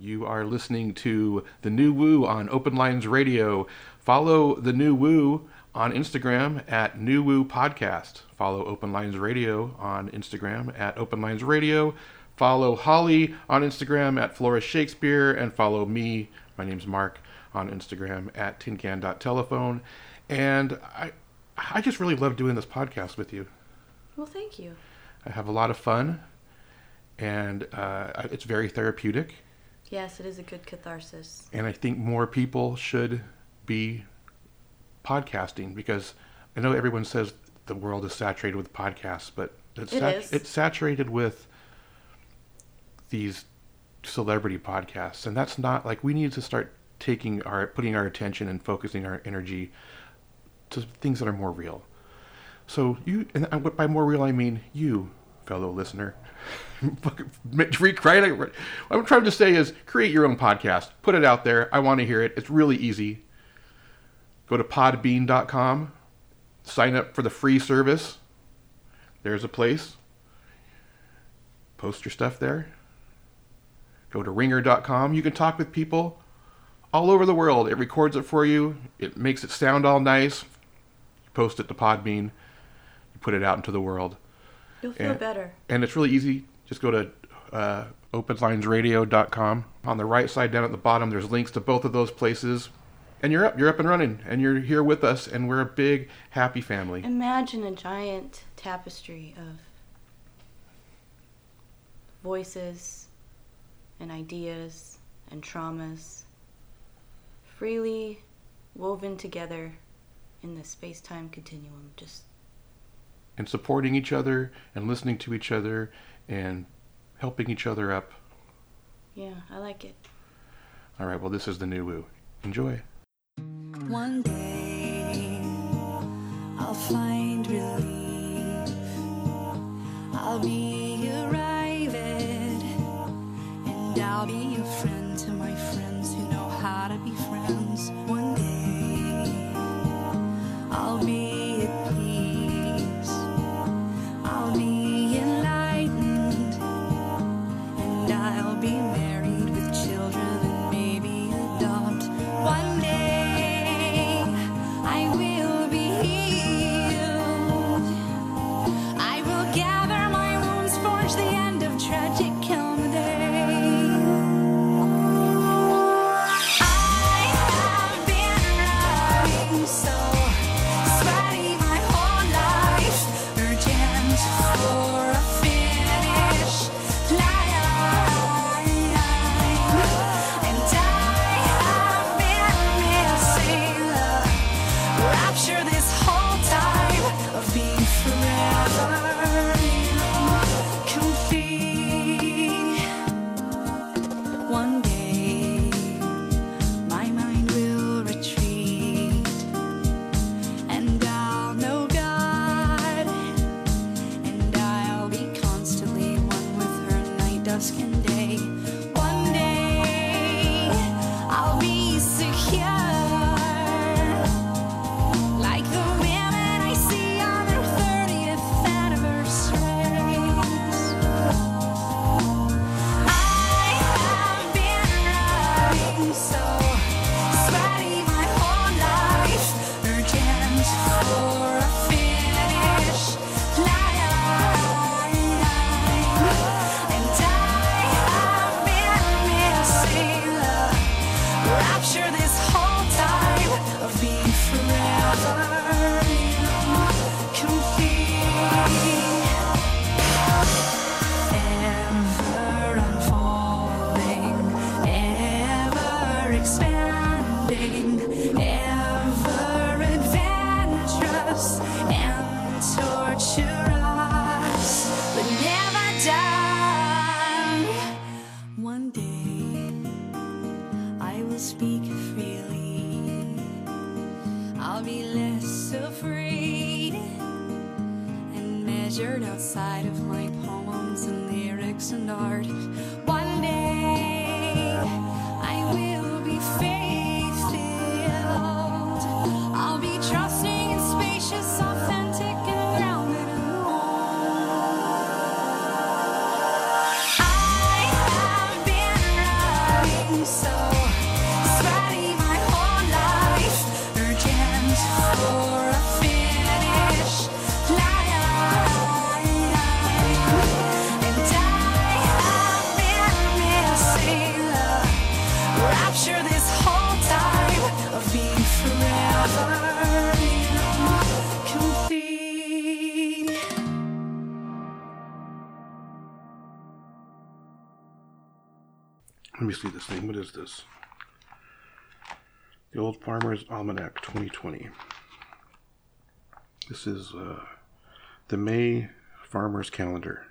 You are listening to The New Woo on Open Lines Radio. Follow The New Woo on Instagram at New Woo Podcast. Follow Open Lines Radio on Instagram at Open Lines Radio. Follow Hollee on Instagram at Flora Shakespeare. And follow me, my name's Mark, on Instagram at tincan.telephone. And I, I just really love doing this podcast with you. Well, thank you. I have a lot of fun, and uh, it's very therapeutic. Yes, it is a good catharsis. And I think more people should be podcasting because I know everyone says the world is saturated with podcasts, but it's, It sat- is. it's saturated with these celebrity podcasts, and that's not like we need to start taking our putting our attention and focusing our energy to things that are more real. So you, and by more real I mean you, fellow listener. Recreate. What I'm trying to say is create your own podcast, put it out there. I want to hear it. It's really easy. Go to podbean.com, sign up for the free service. There's a place. Post your stuff there. Go to ringr.com. You can talk with people all over the world. It records it for you. It makes it sound all nice. You post it to Podbean. You put it out into the world. You'll feel And- better. And it's really easy. Just go to uh, openlinesradio.com. On the right side down at the bottom, there's links to both of those places. And you're up. You're up and running. And you're here with us. And we're a big, happy family. Imagine a giant tapestry of voices and ideas and traumas freely woven together in the space time continuum. Just And supporting each other and listening to each other and helping each other up. yeah, I like it. All right. Well, this is the new Woo. Enjoy. One day I'll find relief. I'll be arrived, and I'll be a friend to my friends see this thing. What is this? The Old Farmer's Almanac 2020. This is uh, the May Farmer's Calendar.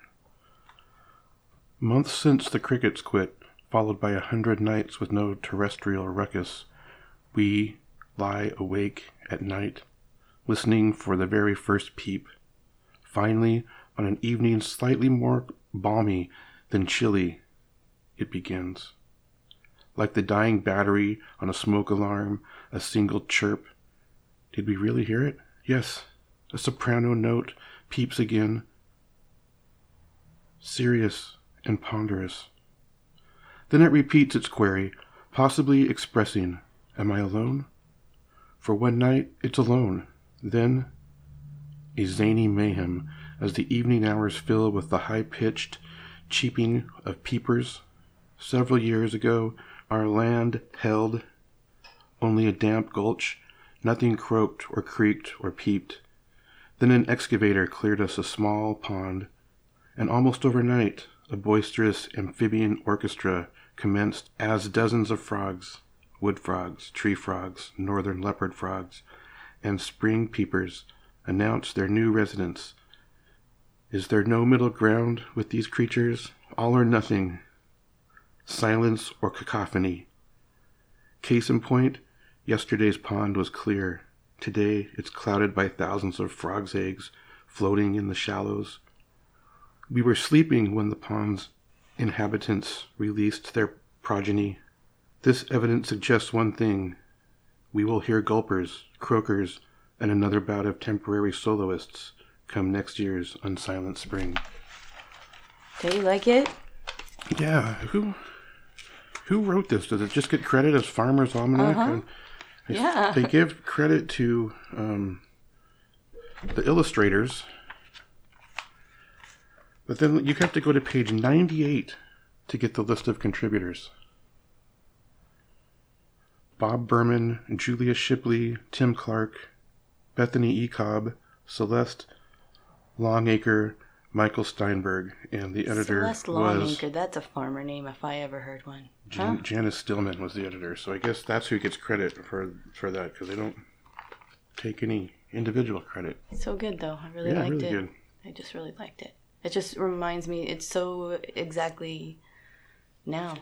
Months since the crickets quit, followed by a hundred nights with no terrestrial ruckus, we lie awake at night, listening for the very first peep. Finally, on an evening slightly more balmy than chilly, it begins. Like the dying battery on a smoke alarm, a single chirp. Did we really hear it? Yes. A soprano note peeps again. Serious and ponderous. Then it repeats its query, possibly expressing, Am I alone? For one night it's alone. Then a zany mayhem as the evening hours fill with the high pitched cheeping of peepers. Several years ago, our land held only a damp gulch. Nothing croaked or creaked or peeped. Then an excavator cleared us a small pond, and almost overnight a boisterous amphibian orchestra commenced as dozens of frogs, wood frogs, tree frogs, northern leopard frogs, and spring peepers announced their new residence. Is there no middle ground with these creatures? All or nothing, silence or cacophony. Case in point, yesterday's pond was clear. Today it's clouded by thousands of frogs' eggs floating in the shallows. We were sleeping when the pond's inhabitants released their progeny. This evidence suggests one thing. We will hear gulpers, croakers, and another bout of temporary soloists come next year's Unsilent Spring. Do you like it? Yeah, who who wrote this? Does it just get credit as Farmer's Almanac? Uh-huh. Yeah. They give credit to um, the illustrators, but then you have to go to page 98 to get the list of contributors. Bob Berman, Julia Shipley, Tim Clark, Bethany E. Cobb, Celeste Longacre, Michael Steinberg, and the editor Celeste was Longacre. That's a farmer name if I ever heard one. Jan- Huh? Janice Stillman was the editor, so I guess that's who gets credit for for that because they don't take any individual credit. So good though. I really Yeah, liked really it. good. I just really liked it. It just reminds me. It's so exactly now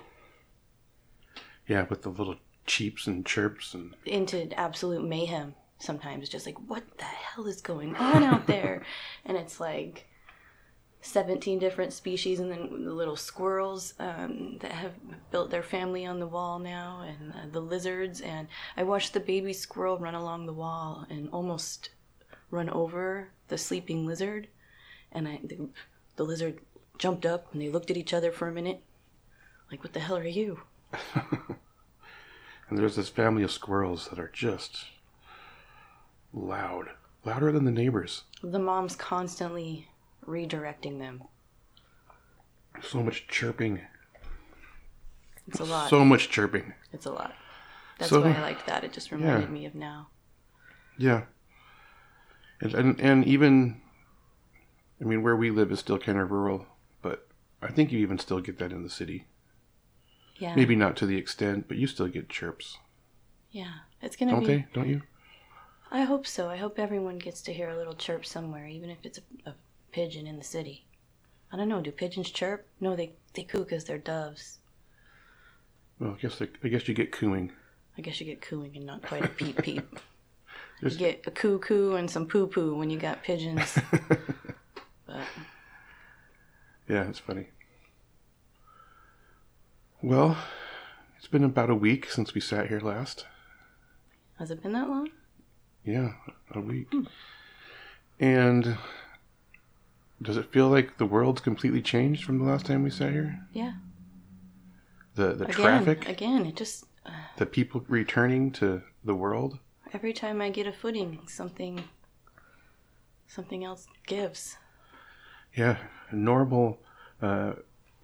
Yeah, with the little cheeps and chirps and into absolute mayhem. Sometimes just like what the hell is going on out there, and it's like. 17 different species and then the little squirrels um, that have built their family on the wall now and uh, the lizards and i watched the baby squirrel run along the wall and almost run over the sleeping lizard and I, the, the lizard jumped up and they looked at each other for a minute like what the hell are you and there's this family of squirrels that are just loud, louder than the neighbors. the mom's constantly redirecting them. So much chirping, it's a lot. So much chirping. it's a lot. That's So- why i liked that. It just reminded me of now. Yeah, and, and and even, I mean, where we live is still kind of rural, but I think you even still get that in the city. yeah. Maybe not to the extent, but you still get chirps, yeah. It's gonna don't be they? Don't you? I hope so. I hope everyone gets to hear a little chirp somewhere, even if it's a, a pigeon in the city. I don't know. Do pigeons chirp? No, they they coo because they're doves. Well, I guess they, I guess you get cooing. I guess you get cooing and not quite a peep peep. you get a coo coo and some poo poo when you got pigeons. but Yeah, it's funny. Well, it's been about a week since we sat here last. has it been that long? Yeah, a week. Hmm. And does it feel like the world's completely changed from the last time we sat here? Yeah. the the again, traffic, again, it just the people returning to the world. every time I get a footing, something, something else gives. Yeah, normal. Uh,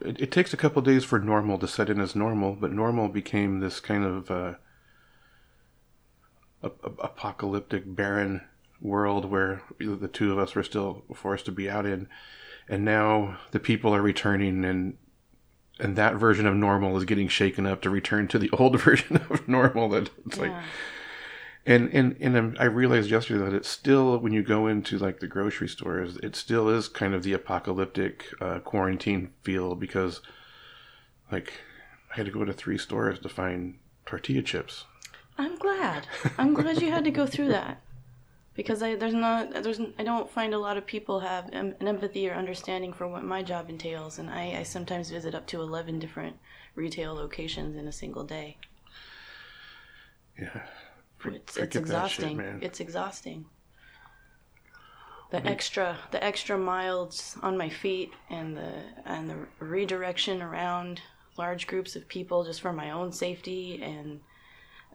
it, it takes a couple days for normal to set in as normal, but normal became this kind of uh, a, a- apocalyptic, barren world where the two of us were still forced to be out in, and now the people are returning, and and that version of normal is getting shaken up to return to the old version of normal. That it's like and and and I realized yesterday that it's still when you go into like the grocery stores, it still is kind of the apocalyptic uh, quarantine feel because, like, I had to go to three stores to find tortilla chips. I'm glad. I'm glad you had to go through that. Because I there's not there's I don't find a lot of people have em- an empathy or understanding for what my job entails, and I, I sometimes visit up to eleven different retail locations in a single day. Yeah, For- It's, it's that shit, exhausting. man. It's exhausting. The extra the extra miles on my feet and the and the redirection around large groups of people just for my own safety and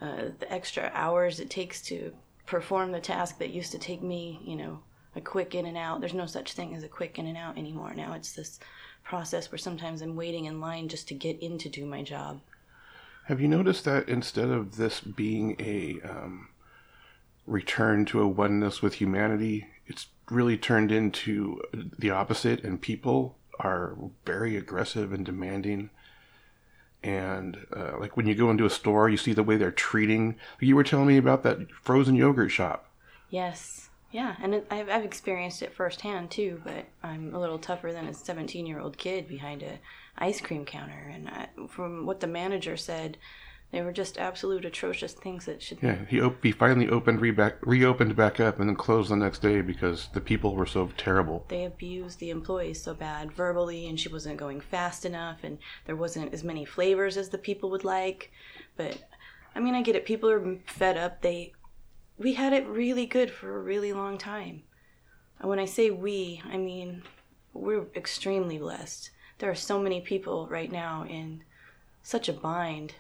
uh, the extra hours it takes to perform the task that used to take me, you know, a quick in and out. There's no such thing as a quick in and out anymore. Now it's this process where sometimes I'm waiting in line just to get in to do my job. Have you noticed that instead of this being a um, return to a oneness with humanity, it's really turned into the opposite, and people are very aggressive and demanding. And uh, like when you go into a store, you see the way they're treating. You were telling me about that frozen yogurt shop. Yes. Yeah, and it, I've, I've experienced it firsthand too, but I'm a little tougher than a 17 year old kid behind a ice cream counter. And I, from what the manager said, they were just absolute atrocious things that should. Yeah, he op- he finally opened re- back, reopened back up and then closed the next day because the people were so terrible. They abused the employees so bad verbally, and she wasn't going fast enough, and there wasn't as many flavors as the people would like. But I mean, I get it. People are fed up. They, we had it really good for a really long time. And when I say we, I mean we're extremely blessed. There are so many people right now in such a bind.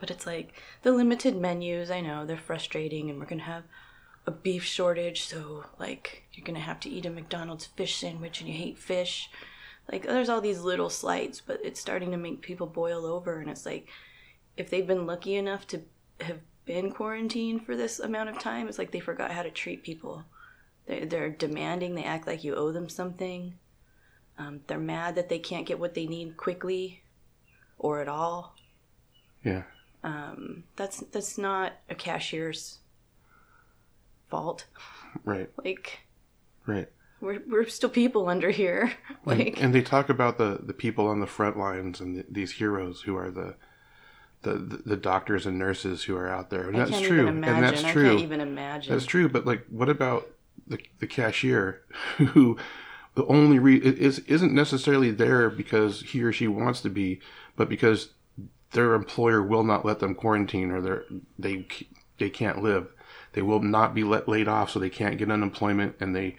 But it's like the limited menus, I know they're frustrating and we're to have a beef shortage, so like you're to have to eat a McDonald's fish sandwich and you hate fish. Like there's all these little slights, but it's starting to make people boil over and it's like if they've been lucky enough to have been quarantined for this amount of time, it's like they forgot how to treat people. They, they're demanding, they act like you owe them something. Um, they're mad that they can't get what they need quickly or at all. Yeah, Um, that's that's not a cashier's fault. right, Like right. we're we're still people under here. Like and they talk about the, the people on the front lines and the, these heroes who are the, the the doctors and nurses who are out there, and I that's true, and that's I true. can't even imagine. That's true, but like, what about the the cashier who the only re is isn't necessarily there because he or she wants to be, but because their employer will not let them quarantine or they they they can't live. They will not be let laid off, so they can't get unemployment, and they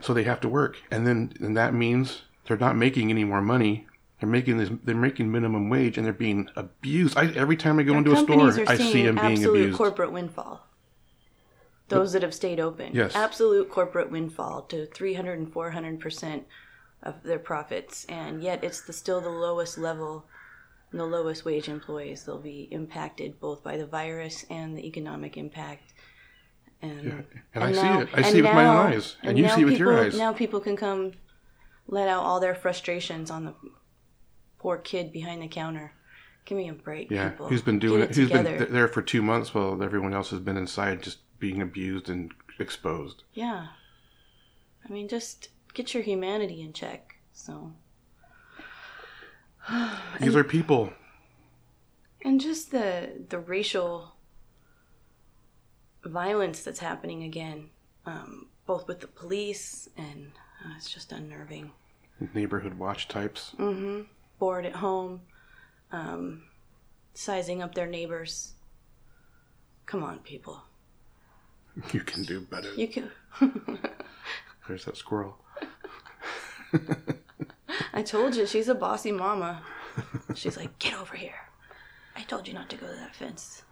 so they have to work, and then and that means they're not making any more money. They're making this. They're making minimum wage, and they're being abused. I, every time I go Our into a store, I see them being absolute abused. corporate windfall. Those that have stayed open. Yes. Absolute corporate windfall to 300 and 400% of their profits. And yet it's the, still the lowest level, the lowest wage employees. They'll be impacted both by the virus and the economic impact. And, and I see it. I see it with my own eyes, and you now see it with your people- eyes. Now people can come let out all their frustrations on the poor kid behind the counter. Give me a break, Yeah, people. who's been doing it it? Who's been there for two months while everyone else has been inside, just being abused and exposed. Yeah. I mean, just get your humanity in check. So, These are people. and just the the racial violence that's happening again, um, both with the police and uh, it's just unnerving. neighborhood watch types. Mm-hmm. Bored at home, um, sizing up their neighbors. Come on, people. You can do better. You can. There's that squirrel. I told you she's a bossy mama. She's like, "Get over here! I told you not to go to that fence."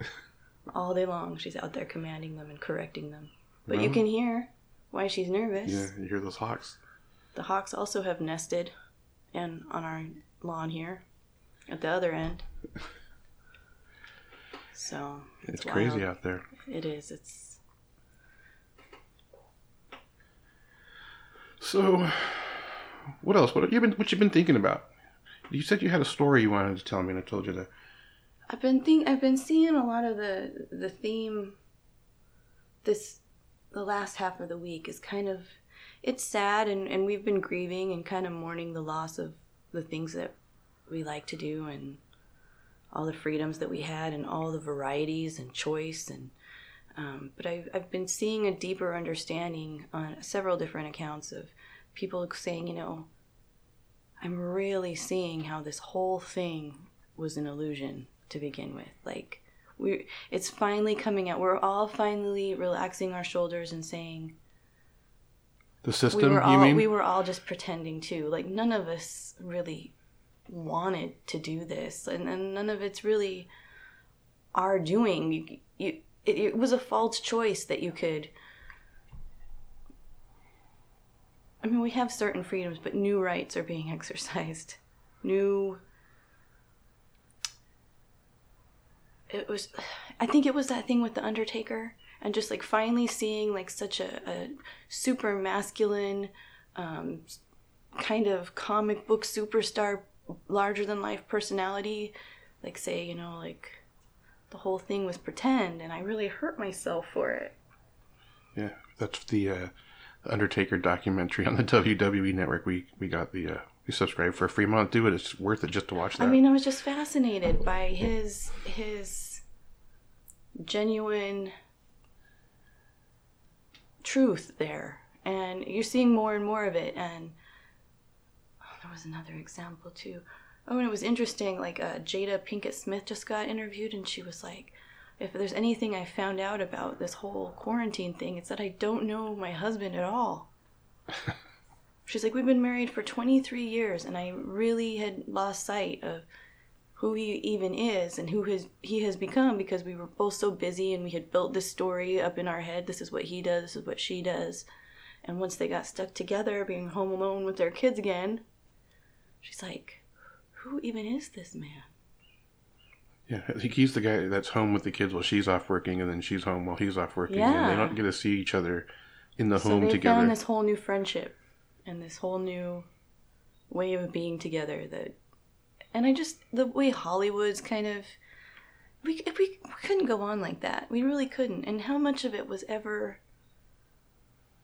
All day long, she's out there commanding them and correcting them. But you can hear why she's nervous. Yeah, you hear those hawks. The hawks also have nested, and on our lawn here, at the other end. So It's, wild. crazy out there. It is. It's So, what else? What have you been? What you been thinking about? You said you had a story you wanted to tell me, and I told you that. I've been think I've been seeing a lot of the the theme this the last half of the week is kind of it's sad and, and we've been grieving and kind of mourning the loss of the things that we like to do and all the freedoms that we had and all the varieties and choice and um, but I've, I've been seeing a deeper understanding on several different accounts of people saying you know i'm really seeing how this whole thing was an illusion to begin with. Like we it's finally coming out. We're all finally relaxing our shoulders and saying The we system, were you all mean? we were all just pretending too like none of us really wanted to do this. And, and none of it's really our doing. You, you it, it was a false choice that you could i mean we have certain freedoms but new rights are being exercised. New it was i think it was that thing with the undertaker and just like finally seeing like such a, a super masculine um, kind of comic book superstar larger than life personality like say you know like the whole thing was pretend and i really hurt myself for it. Yeah, that's the uh, Undertaker documentary on the WWE network. We we got the uh, we subscribed for a free month. Do it. It's worth it just to watch that. I mean, I was just fascinated by his his genuine truth there, and you're seeing more and more of it. And oh, there was another example too. Oh, and it was interesting. Like uh, Jada Pinkett Smith just got interviewed, and she was like, "If there's anything I found out about this whole quarantine thing, it's that I don't know my husband at all." She's like, we've been married for 23 years, and I really had lost sight of who he even is and who his he has become because we were both so busy and we had built this story up in our head. This is what he does. This is what she does. And once they got stuck together, being home alone with their kids again, she's like, who even is this man? Yeah, he's the guy that's home with the kids while she's off working, and then she's home while he's off working, and they Yeah. don't get to see each other in the so home they together. found this whole new friendship and this whole new way of being together that and i just the way hollywood's kind of we, we, we couldn't go on like that we really couldn't and how much of it was ever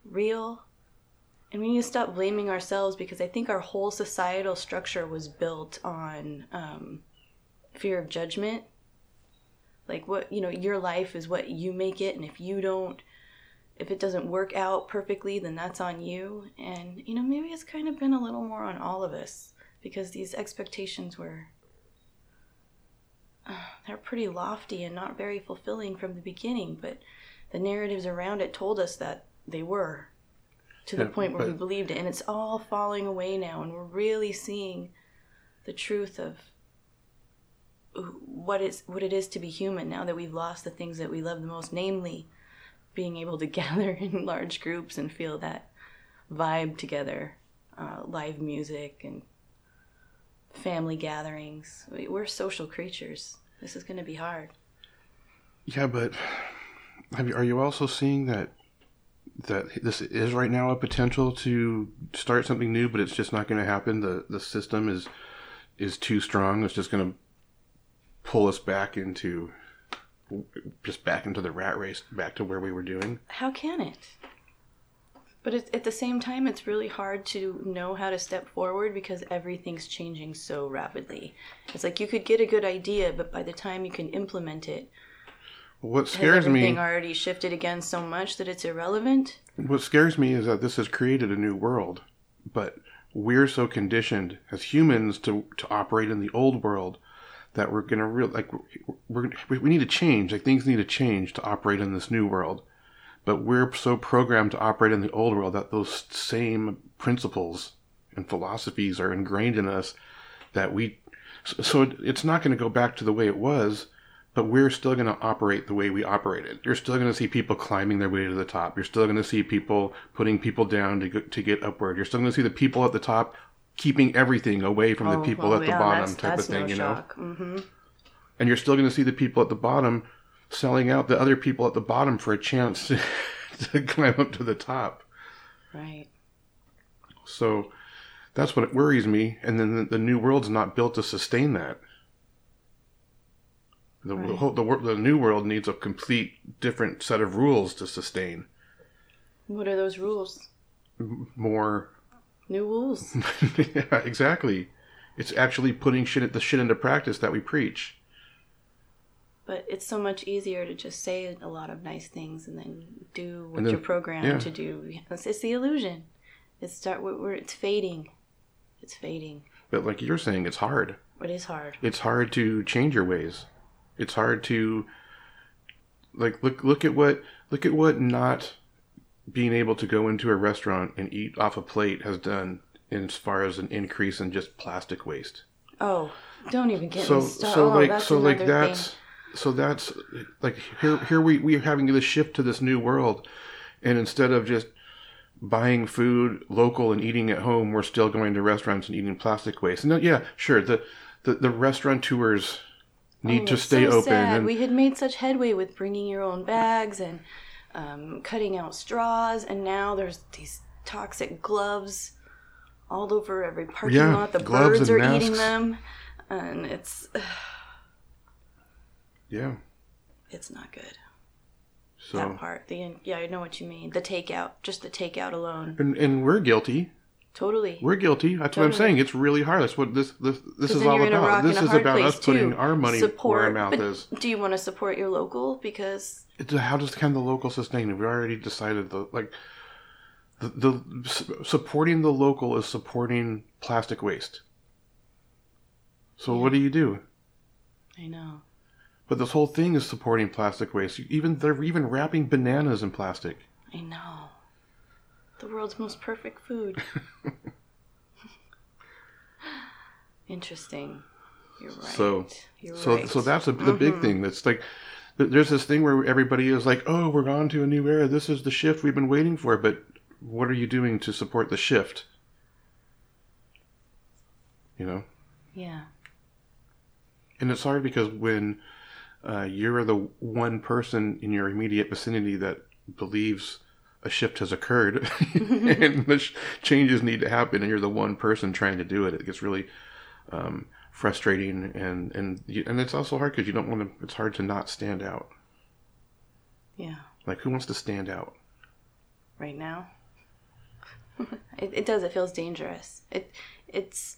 real and we need to stop blaming ourselves because i think our whole societal structure was built on um, fear of judgment like what you know your life is what you make it and if you don't if it doesn't work out perfectly, then that's on you. And, you know, maybe it's kind of been a little more on all of us because these expectations were. Uh, they're pretty lofty and not very fulfilling from the beginning, but the narratives around it told us that they were to the Yeah, point where we believed it. And it's all falling away now, and we're really seeing the truth of what is what it is to be human now that we've lost the things that we love the most namely being able to gather in large groups and feel that vibe together, uh, live music and family gatherings. We- We're social creatures. This is going to be hard. Yeah, but you, are you also seeing that that this is right now a potential to start something new, but it's just not going to happen? The the system is is too strong. It's just going to pull us back into just back into the rat race, back to where we were doing. How can it? But it, at the same time, it's really hard to know how to step forward because everything's changing so rapidly. It's like you could get a good idea, but by the time you can implement it, What scares everything me, already shifted again so much that it's irrelevant? what scares me is that this has created a new world, but we're so conditioned as humans to to operate in the old world that we're gonna real like we're we we need to change. Like things need to change to operate in this new world, but we're so programmed to operate in the old world that those same principles and philosophies are ingrained in us that we So, it's not going to go back to the way it was, but we're still going to operate the way we operated. You're still going to see people climbing their way to the top. You're still going to see people putting people down to to get upward. You're still going to see the people at the top keeping everything away from the Oh, people well, at the yeah, bottom type of thing, no you know. shock. hmm And you're still going to see the people at the bottom selling out the other people at the bottom for a chance to, to climb up to the top. Right. So that's what worries me. And then the, the new world's not built to sustain that. The, Right. whole, the, the new world needs a complete different set of rules to sustain What are those rules? more. New rules. yeah, exactly. It's actually putting shit the shit into practice that we preach. But it's so much easier to just say a lot of nice things and then do what then- you're programmed yeah. to do. It's, it's the illusion. It's start where it's fading. It's fading. But like you're saying, it's hard. It is hard. it's hard to change your ways. It's hard to like look look at what look at what not being able to go into a restaurant and eat off a plate has done as far as an increase in just plastic waste. Oh, don't even get So me started. so oh, like that's so like that's thing. so that's like here here we we are having this shift to this new world and instead of just buying food local and eating at home we're still going to restaurants and eating plastic waste. And uh, yeah, sure, the the, the restaurateurs need Oh, to stay so open sad. and we had made such headway with bringing your own bags and um, cutting out straws, and now there's these toxic gloves all over every parking Yeah, lot. The birds are and eating them, and it's yeah. it's not good. So that part, the yeah, I know what you mean. The takeout, just the takeout alone, and and we're guilty. Totally. We're guilty. That's what I'm saying. It's really hard. That's what this this this is all you're in a about. This is about us putting too. our money support, where our mouth but is. Do you want to support your local because It's, how does can the local sustain? We already decided the like the, the supporting the local is supporting plastic waste. So what do you do? I know. But this whole thing is supporting plastic waste. Even they're even wrapping bananas in plastic. I know. The world's most perfect food. Interesting. You're right. So- You're So right. so that's a, the big thing. That's like there's this thing where everybody is like, "Oh, we're on to a new era. This is the shift we've been waiting for." But what are you doing to support the shift? You know, yeah. and it's hard because when uh, you're the one person in your immediate vicinity that believes a shift has occurred and the sh- changes need to happen, and you're the one person trying to do it, it gets really um, frustrating, and and you, and it's also hard because you don't want to. It's hard to not stand out. Yeah. Like, who wants to stand out? Right now. it, it does. It feels dangerous. It it's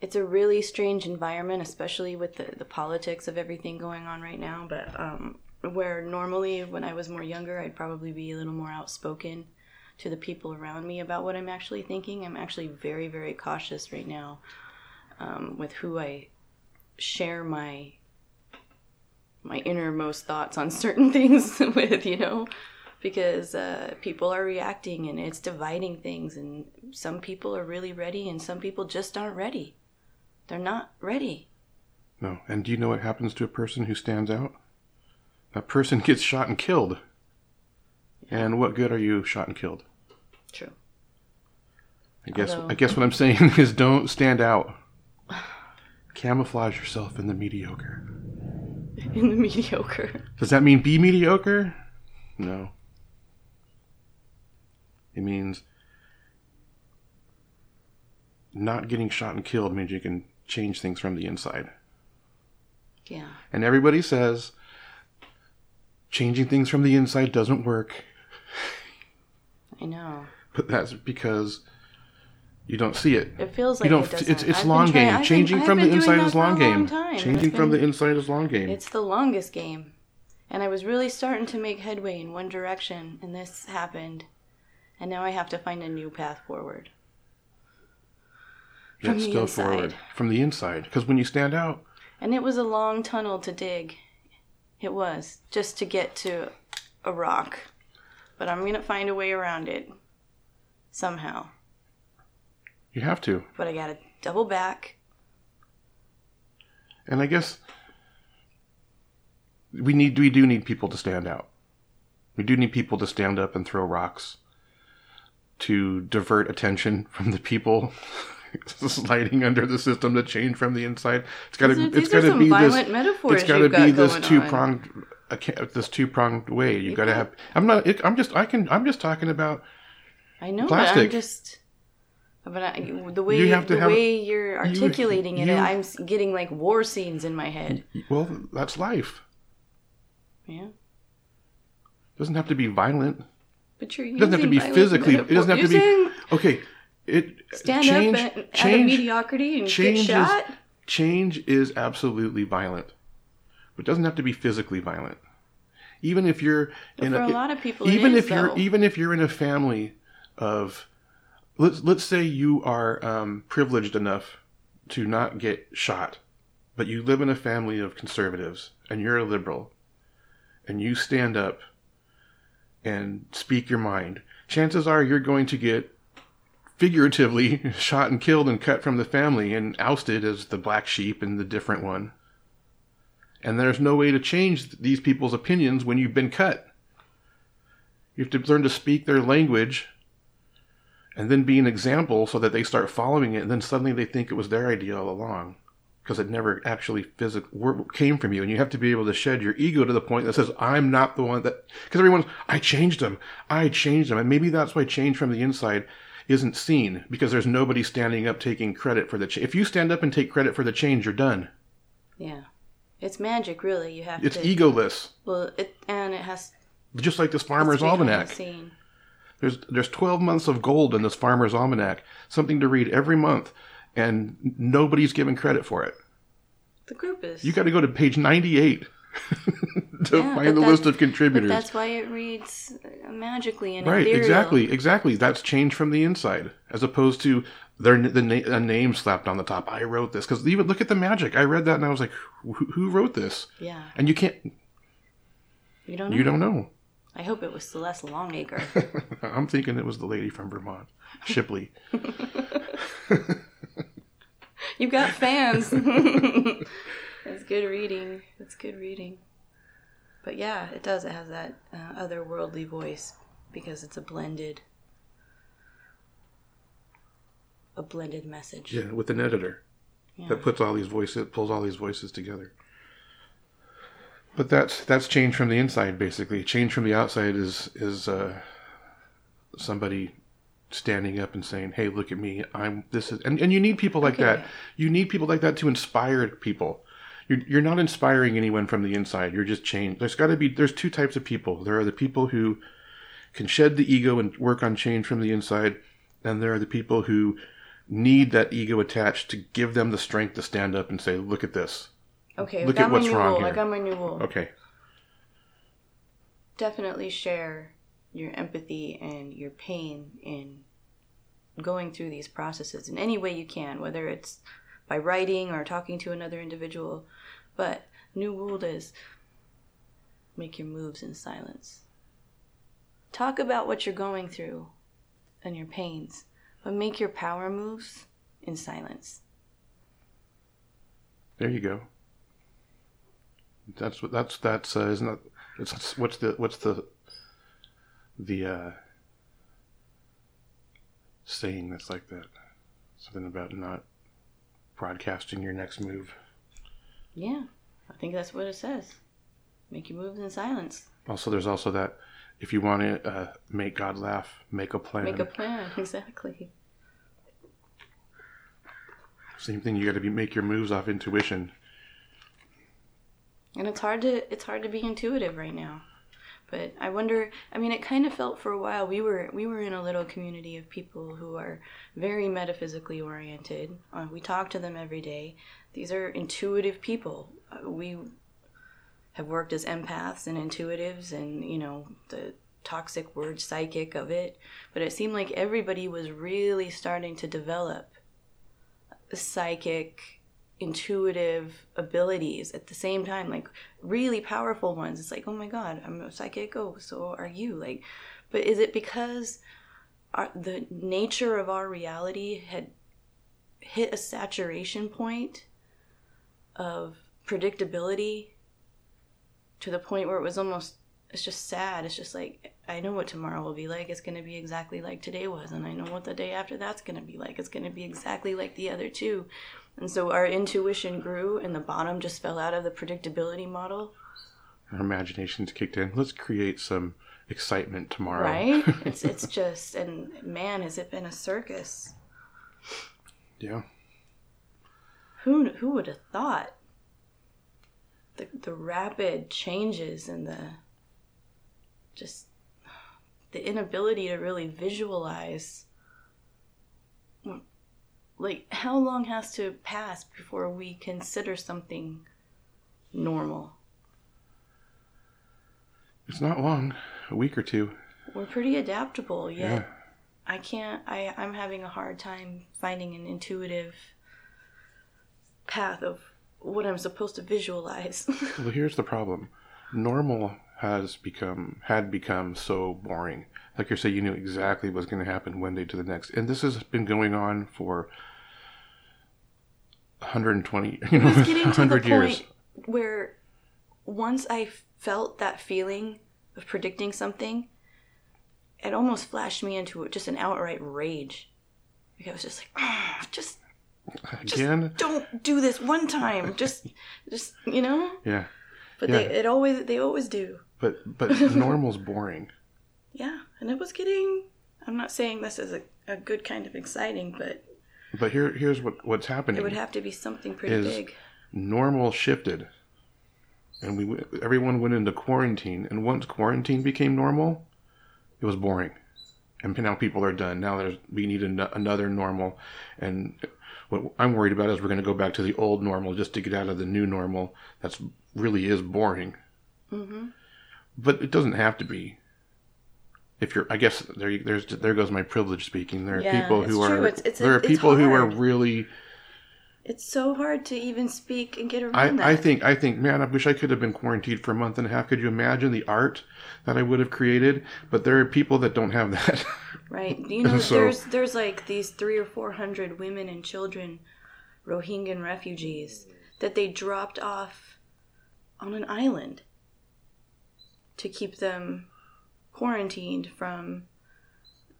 it's a really strange environment, especially with the, the politics of everything going on right now. But um, where normally, when I was more younger, I'd probably be a little more outspoken to the people around me about what I'm actually thinking. I'm actually very, very cautious right now um, with who I share my my innermost thoughts on certain things with, you know, because uh, people are reacting and it's dividing things, and some people are really ready, and some people just aren't ready. They're not ready. No. And do you know what happens to a person who stands out? That person gets shot and killed. And what good are you shot and killed? True. I guess Although- I guess what I'm saying is don't stand out. Camouflage yourself in the mediocre. In the mediocre. Does that mean be mediocre? No. It means not getting shot and killed means you can change things from the inside. Yeah. And everybody says changing things from the inside doesn't work, I know. but that's because you don't see it. It feels like You don't. it it's it's I've long trying- game. I've been- Changing from the inside is long game. long. Changing from the inside is long game. It's the longest game. And I was really starting to make headway in one direction, and this happened. And now I have to find a new path forward. From the still inside. forward from the inside. Because when you stand out, And it was a long tunnel to dig. It was, just to get to a rock. But I'm to find a way around it. Somehow. you have to. But I got to double back And I guess we need we do need people to stand out. We do need people to stand up and throw rocks to divert attention from the people sliding under the system to change from the inside. It's got to it's got to be this it's got to you've be this two pronged this two pronged way. You got to have I'm not it, I'm just I can I'm just talking about I know, but I'm Plastic. just. But I, the way You have to the have- way you're articulating it, you- I'm getting like war scenes in my head. well that's life. Yeah, It doesn't have to be violent. but you're using It doesn't have to be physically. It doesn't have to be metaphor- okay. It Stand change up out of mediocrity and change get is- shot. change is absolutely violent, but it doesn't have to be physically violent. Even if you're in for a a, lot of people, even is, if you're though. even if you're in a family of let's let's say you are um, privileged enough to not get shot, but you live in a family of conservatives and you're a liberal, and you stand up and speak your mind. Chances are you're going to get figuratively shot and killed and cut from the family and ousted as the black sheep and the different one. And there's no way to change these people's opinions when you've been cut. You have to learn to speak their language and then be an example so that they start following it and then suddenly they think it was their idea all along because it never actually physically came from you and you have to be able to shed your ego to the point that says i'm not the one that because everyone's i changed them i changed them and maybe that's why change from the inside isn't seen because there's nobody standing up taking credit for the change if you stand up and take credit for the change you're done Yeah, it's magic, really. You have it's to. egoless Well, it and it has. just like this farmer's to be behind the almanac scene. There's there's 12 months of gold in this farmer's almanac, something to read every month, and nobody's given credit for it. The group is. You got to go to page 98 to Yeah, find the that- list of contributors. that's why it reads uh, magically and Right, ethereal. exactly, exactly. That's change from the inside, as opposed to their the na- a name slapped on the top. I wrote this because even look at the magic. I read that and I was like, who, who wrote this? Yeah, And you can't, you don't know. you don't know. I hope it was Celeste Longacre. I'm thinking it was the lady from Vermont, Shipley. You've got fans. That's good reading. That's good reading. But yeah, it does. It has that uh, otherworldly voice because it's a blended, a blended message. Yeah, with an editor. Yeah. that puts all these voices pulls all these voices together but that's that's change from the inside basically change from the outside is is uh somebody standing up and saying hey look at me i'm this is and, and you need people like Okay. that you need people like that to inspire people you're, you're not inspiring anyone from the inside you're just change there's got to be there's two types of people there are the people who can shed the ego and work on change from the inside and there are the people who need that ego attached to give them the strength to stand up and say, "Look at this." Okay, Look at what's wrong rule. I here. got my new rule. Okay, Definitely share your empathy and your pain in going through these processes in any way you can, whether it's by writing or talking to another individual. But new rule is make your moves in silence. Talk about what you're going through and your pains, but make your power moves in silence. there you go. That's what that's that's uh, isn't that it's what's the what's the the uh saying that's like that something about not broadcasting your next move. Yeah, I think that's what it says. Make your moves in silence. Also, there's also that if you want to uh, make God laugh, make a plan. Make a plan, exactly. Same thing. You got to be make your moves off intuition. And it's hard to it's hard to be intuitive right now. But I wonder I mean it kind of felt for a while we were we were in a little community of people who are very metaphysically oriented. Uh, we talk to them every day. These are intuitive people. Uh, we have worked as empaths and intuitives and you know the toxic word psychic of it, but it seemed like everybody was really starting to develop psychic intuitive abilities at the same time like really powerful ones it's like oh my god i'm a psychic oh so are you like but is it because our, the nature of our reality had hit a saturation point of predictability to the point where it was almost it's just sad. It's just like I know what tomorrow will be like. It's going to be exactly like today was, and I know what the day after that's going to be like. It's going to be exactly like the other two. And so our intuition grew, and the bottom just fell out of the predictability model. Our imaginations kicked in. Let's create some excitement tomorrow. Right? it's it's just and man, has it been a circus? Yeah. Who who would have thought? The the rapid changes and the just the inability to really visualize like how long has to pass before we consider something normal? It's not long. A week or two. We're pretty adaptable, yet Yeah. I can't I I'm having a hard time finding an intuitive path of what I'm supposed to visualize. Well, here's the problem. Normal has become had become so boring. Like you say, you knew exactly what's going to happen one day to the next, and this has been going on for 120, you know, it was getting to the 100 point years. where once I felt that feeling of predicting something, it almost flashed me into just an outright rage. Like I was just like, "Ah, just, just Again, don't do this one time. Just, just you know. yeah, But Yeah. they, it always, they always do. But but normal's boring. Yeah, and it was getting. I'm not saying this is a, a good kind of exciting, but But here here's what what's happening. it would have to be something pretty big. normal shifted and we everyone went into quarantine and once quarantine became normal it was boring and now people are done now there's we need an- another normal and what i'm worried about is we're going to go back to the old normal just to get out of the new normal that's really is boring hmm but it doesn't have to be if you're i guess there there's there goes my privilege speaking there are Yeah, people who true. are It's- it's- there are people who are really It's so hard to even speak and get I, around that. I think I think man, I wish I could have been quarantined for a month and a half. Could you imagine the art that I would have created? But there are people that don't have that. Right. You know, So- there's there's like these three or four hundred women and children, Rohingya refugees, that they dropped off on an island to keep them quarantined from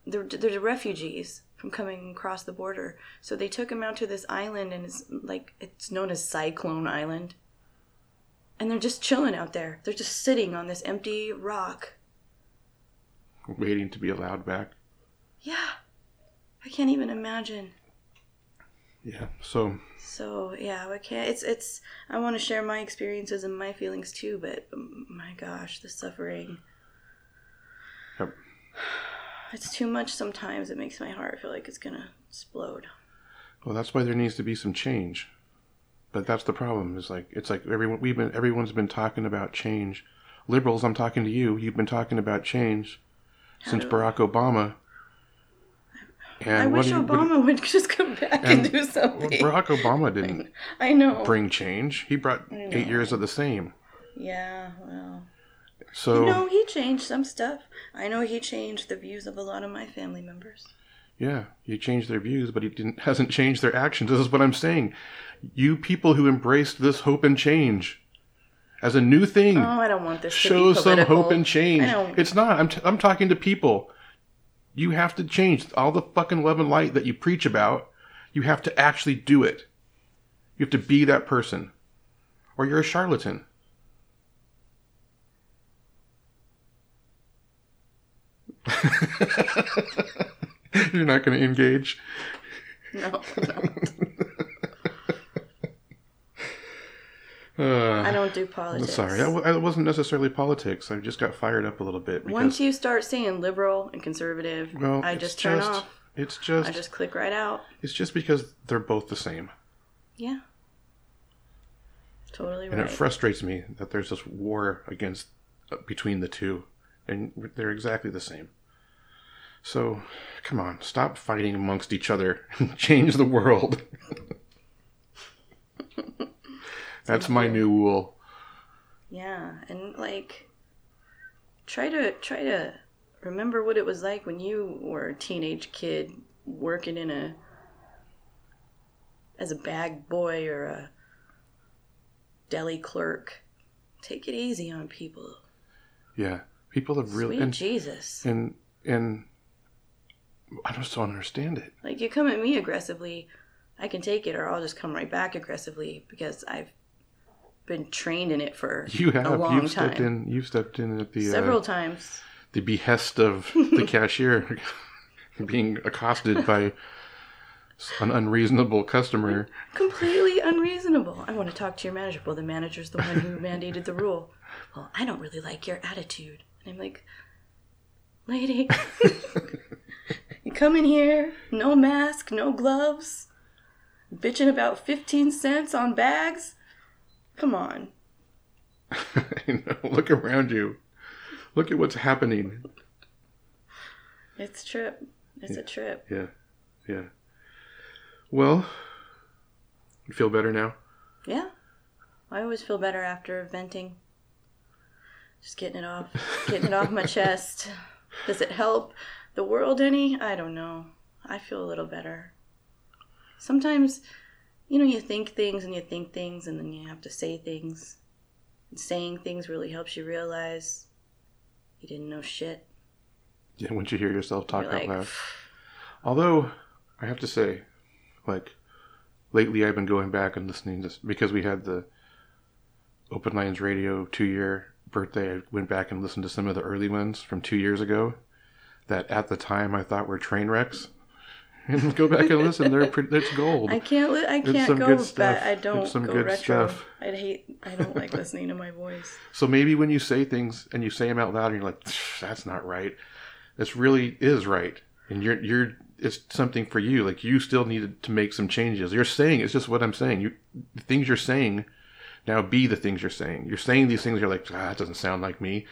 they're, they're refugees from coming across the border. So they took them out to this island and it's like it's known as Cyclone Island. And they're just chilling out there. They're just sitting on this empty rock waiting to be allowed back. Yeah. I can't even imagine. Yeah. So So yeah, I can't. It's it's. I want to share my experiences and my feelings too, but um, my gosh, the suffering. Yep. It's too much sometimes. It makes my heart feel like it's gonna explode. well, that's why there needs to be some change. But that's the problem. Is like it's like everyone we've been everyone's been talking about change. Liberals, I'm talking to you. You've been talking about change since do- Barack Obama. And I wish you- Obama would just come back and, And- do something. Barack Obama didn't I know. bring change. He brought eight years of the same. yeah, well, So you know, he changed some stuff. I know he changed the views of a lot of my family members. Yeah, he changed their views, but he didn't hasn't changed their actions. This is what I'm saying. You people who embraced this hope and change as a new thing, Oh, I don't want this to show some hope and change. I don't- It's not. I'm t- I'm talking to people. You have to change all the fucking love and light that you preach about. You have to actually do it. You have to be that person, or you're a charlatan. you're not going to engage. No, no. Uh, I don't do politics. Sorry, I, wasn't necessarily politics. I just got fired up a little bit because Once you start saying liberal and conservative, well, I just turn just- off. It's just, I just click right out. it's just because they're both the same, Yeah. Totally and right. it frustrates me that there's this war against uh, between the two, and they're exactly the same. So, come on, stop fighting amongst each other change the world. That's my new rule. yeah, and like try to try to remember what it was like when you were a teenage kid working in a as a bag boy or a deli clerk. Take it easy on people. Yeah. People have really Sweet and, Jesus. and and I just don't understand it. Like you come at me aggressively, I can take it, or I'll just come right back aggressively because I've been trained in it for You have a long you've time. stepped in you've stepped in at the Several uh, times. the behest of the cashier being accosted by an unreasonable customer. Completely unreasonable. I want to talk to your manager. Well, the manager's the one who mandated the rule. Well, I don't really like your attitude. And I'm like, lady, you come in here, no mask, no gloves, bitching about 15 cents on bags? Come on. look around you. Look at what's happening. It's a trip. It's a trip. Yeah. Yeah. Well, you feel better now? Yeah. I always feel better after venting. Just getting it off. Getting it off my chest. Does it help the world any? I don't know. I feel a little better. Sometimes, you know, you think things and you think things and then you have to say things. And saying things really helps you realize you didn't know shit. Yeah, once you hear yourself talk You're out like, loud. Although, I have to say, like, lately I've been going back and listening to, because we had the Open Lines Radio two year birthday, I went back and listened to some of the early ones from two years ago that at the time I thought were train wrecks. And go back and listen, they're pretty, it's gold. I can't. Li- I can't some go good back. stuff. I don't some go good retro. stuff. I'd hate. I don't like listening to my voice. So maybe when you say things and you say them out loud, and you're like, "That's not right." This really is right, and you're you're it's something for you. Like you still needed to make some changes. You're saying it's just what I'm saying. You the things you're saying now be the things you're saying. You're saying these things. You're like, ah, that doesn't sound like me.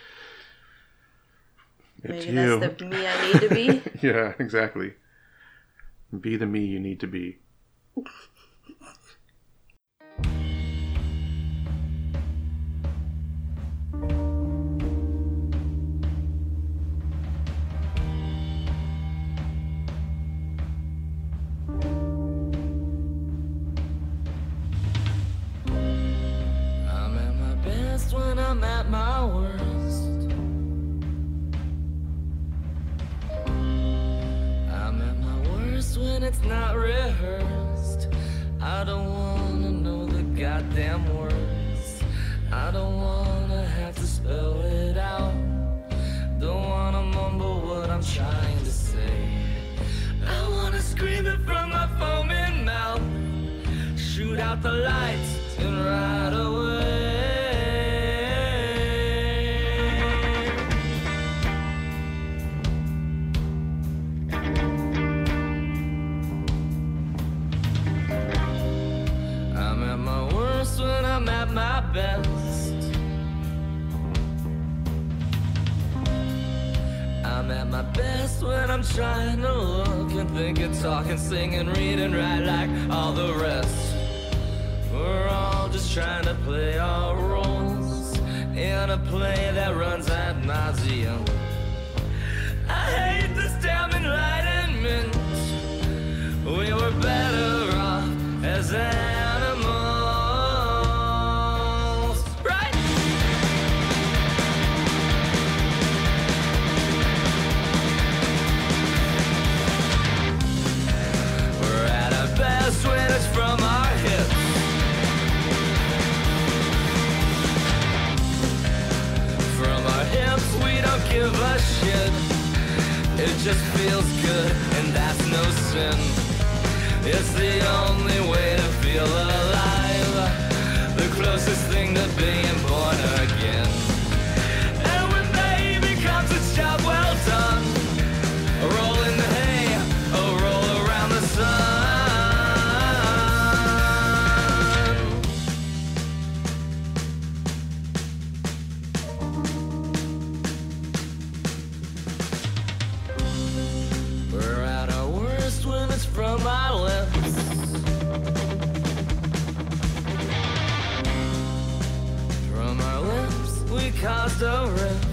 It's Maybe you. that's the me I need to be. yeah, exactly. Be the me you need to be. Nauseum. Just feels good, and that's no sin. It's the only caused a rift,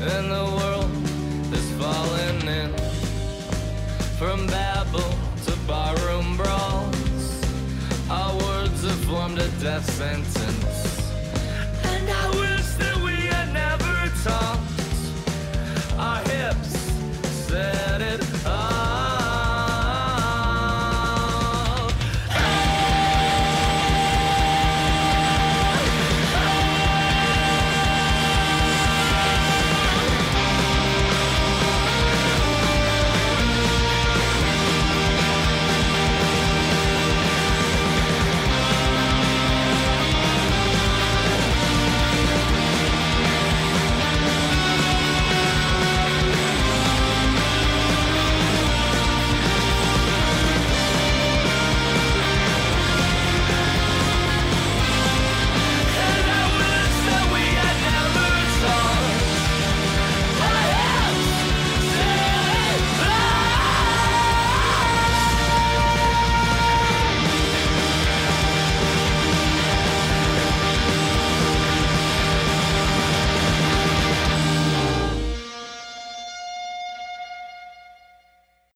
and the world is falling in. From Babel to barroom brawls, our words have formed a death sentence.